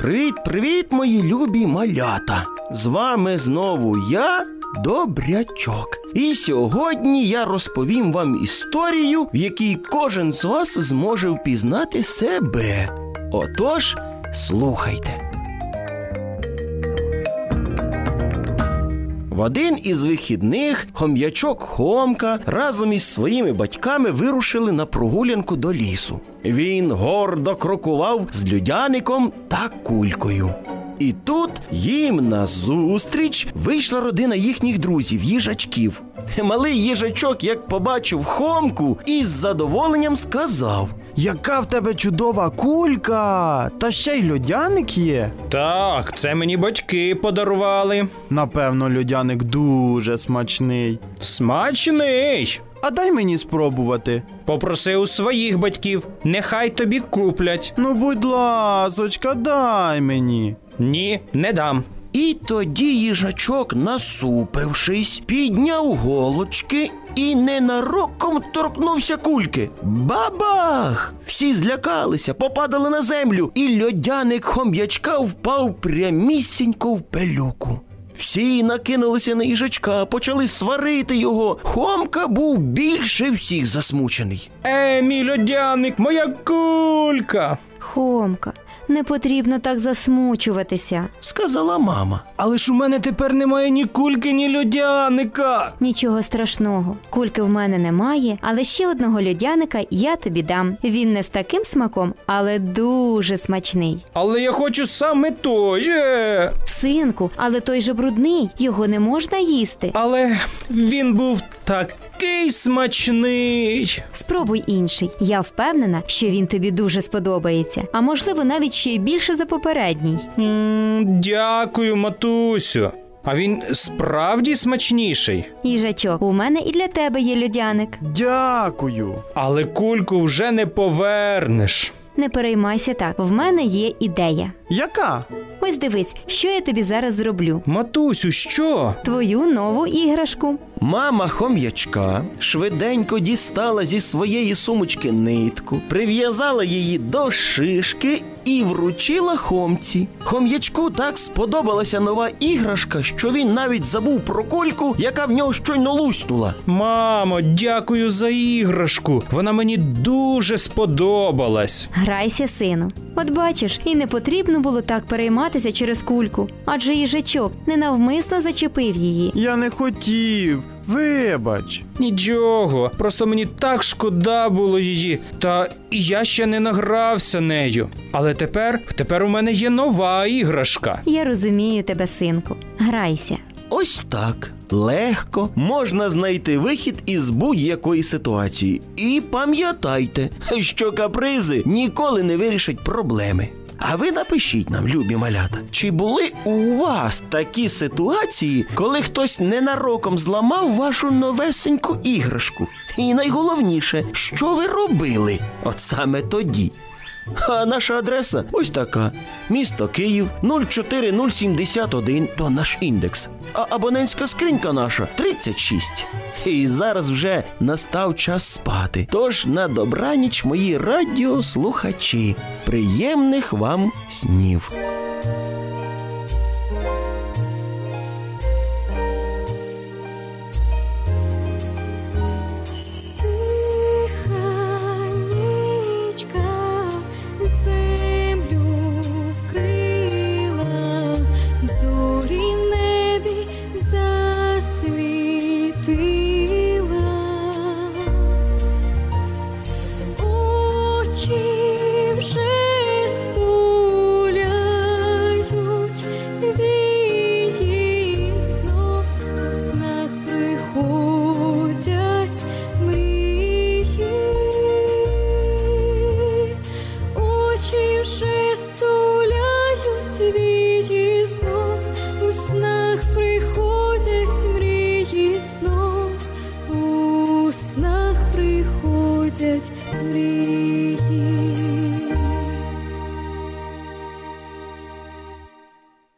Привіт, привіт, мої любі малята! З вами знову я, Добрячок. І сьогодні я розповім вам історію, в якій кожен з вас зможе впізнати себе. Отож, слухайте. В один із вихідних хом'ячок Хомка разом із своїми батьками вирушили на прогулянку до лісу. Він гордо крокував з людяником та кулькою. І тут їм назустріч вийшла родина їхніх друзів, їжачків. Малий їжачок, як побачив Хомку, із задоволенням сказав: Яка в тебе чудова кулька! Та ще й льодяник є. Так, це мені батьки подарували. Напевно, льодяник дуже смачний. Смачний. А дай мені спробувати. Попроси у своїх батьків, нехай тобі куплять. Ну, будь ласочка, дай мені. Ні, не дам. І тоді їжачок, насупившись, підняв голочки і ненароком торкнувся кульки. Бабах! Всі злякалися, попадали на землю, і льодяник хом'ячка впав прямісінько в пелюку. Всі накинулися на їжачка, почали сварити його. Хомка був більше всіх засмучений. Е, мій льодяник, моя кулька. Хомка, не потрібно так засмучуватися. Сказала мама. Але ж у мене тепер немає ні кульки, ні льодяника. Нічого страшного. Кульки в мене немає, але ще одного льодяника я тобі дам. Він не з таким смаком, але дуже смачний. Але я хочу саме той. Синку, але той же брудний, його не можна їсти. Але він був такий смачний. Спробуй інший. Я впевнена, що він тобі дуже сподобається, а можливо, навіть ще й більше за попередній. м дякую, матусю. А він справді смачніший. Їжачок, у мене і для тебе є людяник. Дякую. Але кульку вже не повернеш. Не переймайся так. В мене є ідея. Яка? Ось дивись, що я тобі зараз зроблю. Матусю, що? Твою нову іграшку. Мама хом'ячка швиденько дістала зі своєї сумочки нитку, прив'язала її до шишки і вручила хомці. Хом'ячку так сподобалася нова іграшка, що він навіть забув про кульку, яка в нього щойно луснула. Мамо, дякую за іграшку. Вона мені дуже сподобалась. Грайся, сину. От бачиш, і не потрібно було так перейматися через кульку, адже їжачок ненавмисно зачепив її. Я не хотів. Вибач. Нічого, просто мені так шкода було її, та і я ще не награвся нею. Але тепер, тепер у мене є нова іграшка. Я розумію тебе, синку. Грайся. Ось так легко можна знайти вихід із будь-якої ситуації. І пам'ятайте, що капризи ніколи не вирішать проблеми. А ви напишіть нам, любі малята, чи були у вас такі ситуації, коли хтось ненароком зламав вашу новесеньку іграшку? І найголовніше, що ви робили от саме тоді? А наша адреса ось така: місто Київ 04071, то наш індекс. А абонентська скринька наша 36. І зараз вже настав час спати. Тож на добраніч, мої радіослухачі. Приємних вам снів. 듯 우리